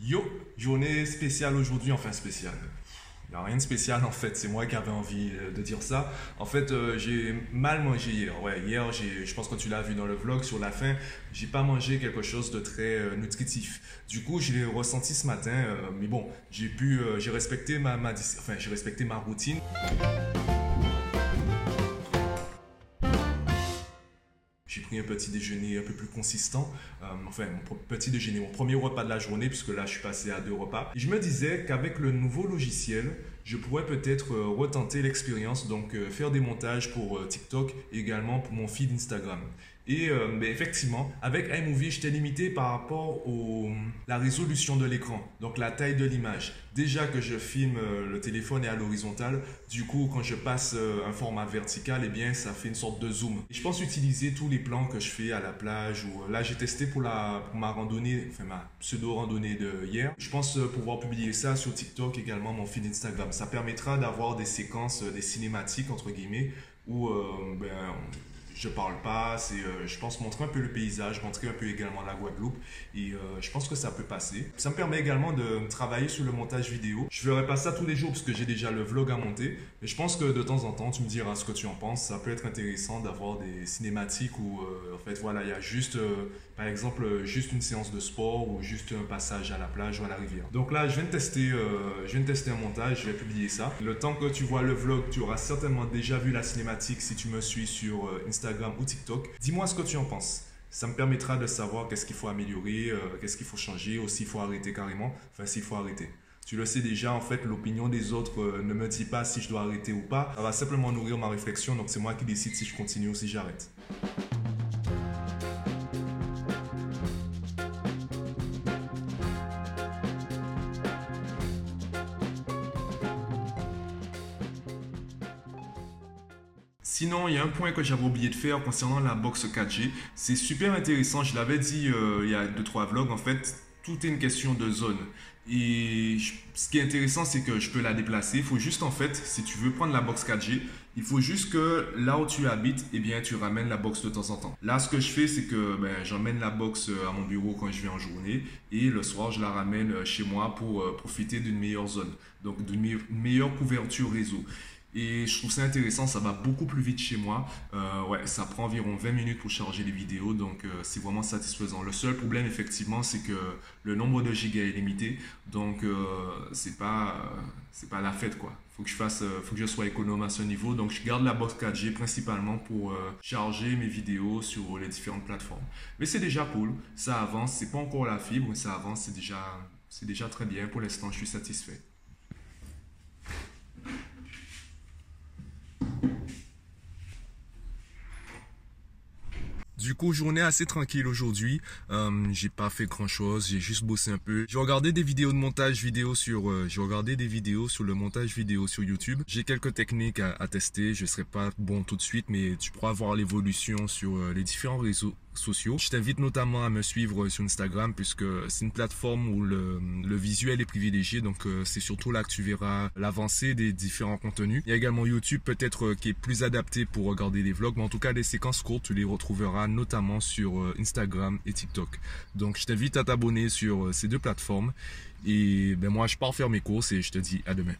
Yo, journée spéciale aujourd'hui, enfin spéciale. Il n'y a rien de spécial en fait, c'est moi qui avais envie euh, de dire ça. En fait, euh, j'ai mal mangé hier. Ouais, hier, je pense que tu l'as vu dans le vlog sur la fin, j'ai pas mangé quelque chose de très euh, nutritif. Du coup, je l'ai ressenti ce matin, mais bon, j'ai pu, j'ai respecté ma, enfin, j'ai respecté ma routine. Un petit déjeuner un peu plus consistant, euh, enfin mon petit déjeuner, mon premier repas de la journée, puisque là je suis passé à deux repas. Je me disais qu'avec le nouveau logiciel, je pourrais peut-être euh, retenter l'expérience, donc euh, faire des montages pour TikTok et également pour mon feed Instagram. Et mais effectivement, avec iMovie, j'étais limité par rapport à la résolution de l'écran, donc la taille de l'image. Déjà que je filme le téléphone est à l'horizontale, du coup quand je passe un format vertical, eh bien ça fait une sorte de zoom. Je pense utiliser tous les plans que je fais à la plage ou là j'ai testé pour la ma randonnée, enfin ma pseudo randonnée de hier. Je pense pouvoir publier ça sur TikTok également mon feed Instagram. Ça permettra d'avoir des séquences, des cinématiques entre guillemets où euh, ben, je parle pas, c'est, euh, je pense montrer un peu le paysage, montrer un peu également la Guadeloupe et euh, je pense que ça peut passer. Ça me permet également de travailler sur le montage vidéo. Je ferai pas ça tous les jours parce que j'ai déjà le vlog à monter, mais je pense que de temps en temps tu me diras ce que tu en penses. Ça peut être intéressant d'avoir des cinématiques où euh, en fait voilà il y a juste par exemple juste une séance de sport ou juste un passage à la plage ou à la rivière. Donc là je viens tester, je viens de tester un montage, je vais publier ça. Le temps que tu vois le vlog, tu auras certainement déjà vu la cinématique si tu me suis sur Instagram ou TikTok. Dis-moi ce que tu en penses. Ça me permettra de savoir qu'est-ce qu'il faut améliorer, euh, qu'est-ce qu'il faut changer, ou s'il faut arrêter carrément, enfin s'il faut arrêter. Tu le sais déjà, en fait, l'opinion des autres euh, ne me dit pas si je dois arrêter ou pas. Ça va simplement nourrir ma réflexion, donc c'est moi qui décide si je continue ou si j'arrête. Sinon, il y a un point que j'avais oublié de faire concernant la box 4G. C'est super intéressant, je l'avais dit euh, il y a 2-3 vlogs, en fait, tout est une question de zone. Et ce qui est intéressant, c'est que je peux la déplacer. Il faut juste, en fait, si tu veux prendre la box 4G, il faut juste que là où tu habites, eh bien, tu ramènes la box de temps en temps. Là, ce que je fais, c'est que ben, j'emmène la box euh, à mon bureau quand je vais en journée et le soir, je la ramène euh, chez moi pour profiter d'une meilleure zone, donc d'une meilleure couverture réseau. Et je trouve ça intéressant, ça va beaucoup plus vite chez moi. Euh, ouais, ça prend environ 20 minutes pour charger les vidéos, donc euh, c'est vraiment satisfaisant. Le seul problème, effectivement, c'est que le nombre de gigas est limité, donc euh, c'est pas pas la fête quoi. Faut que je fasse, faut que je sois économe à ce niveau, donc je garde la box 4G principalement pour charger mes vidéos sur les différentes plateformes. Mais c'est déjà cool, ça avance, c'est pas encore la fibre, mais ça avance, c'est déjà c'est déjà très bien. Pour l'instant, je suis satisfait. Du coup, journée assez tranquille aujourd'hui. Euh, j'ai pas fait grand chose, j'ai juste bossé un peu. J'ai regardé des vidéos de montage vidéo sur, euh, j'ai regardé des vidéos sur le montage vidéo sur YouTube. J'ai quelques techniques à, tester. Je serai pas bon tout de suite, mais tu pourras voir l'évolution sur euh, les différents réseaux sociaux. Je t'invite notamment à me suivre sur Instagram puisque c'est une plateforme où le, visuel est privilégié. Donc euh, c'est surtout là que tu verras l'avancée des différents contenus. Il y a également YouTube peut-être qui est plus adapté pour regarder les vlogs, mais en tout cas les séquences courtes, tu les retrouveras notamment sur euh, Instagram et TikTok. Donc je t'invite à t'abonner sur euh, ces deux plateformes. Et ben moi je pars faire mes courses et je te dis à demain.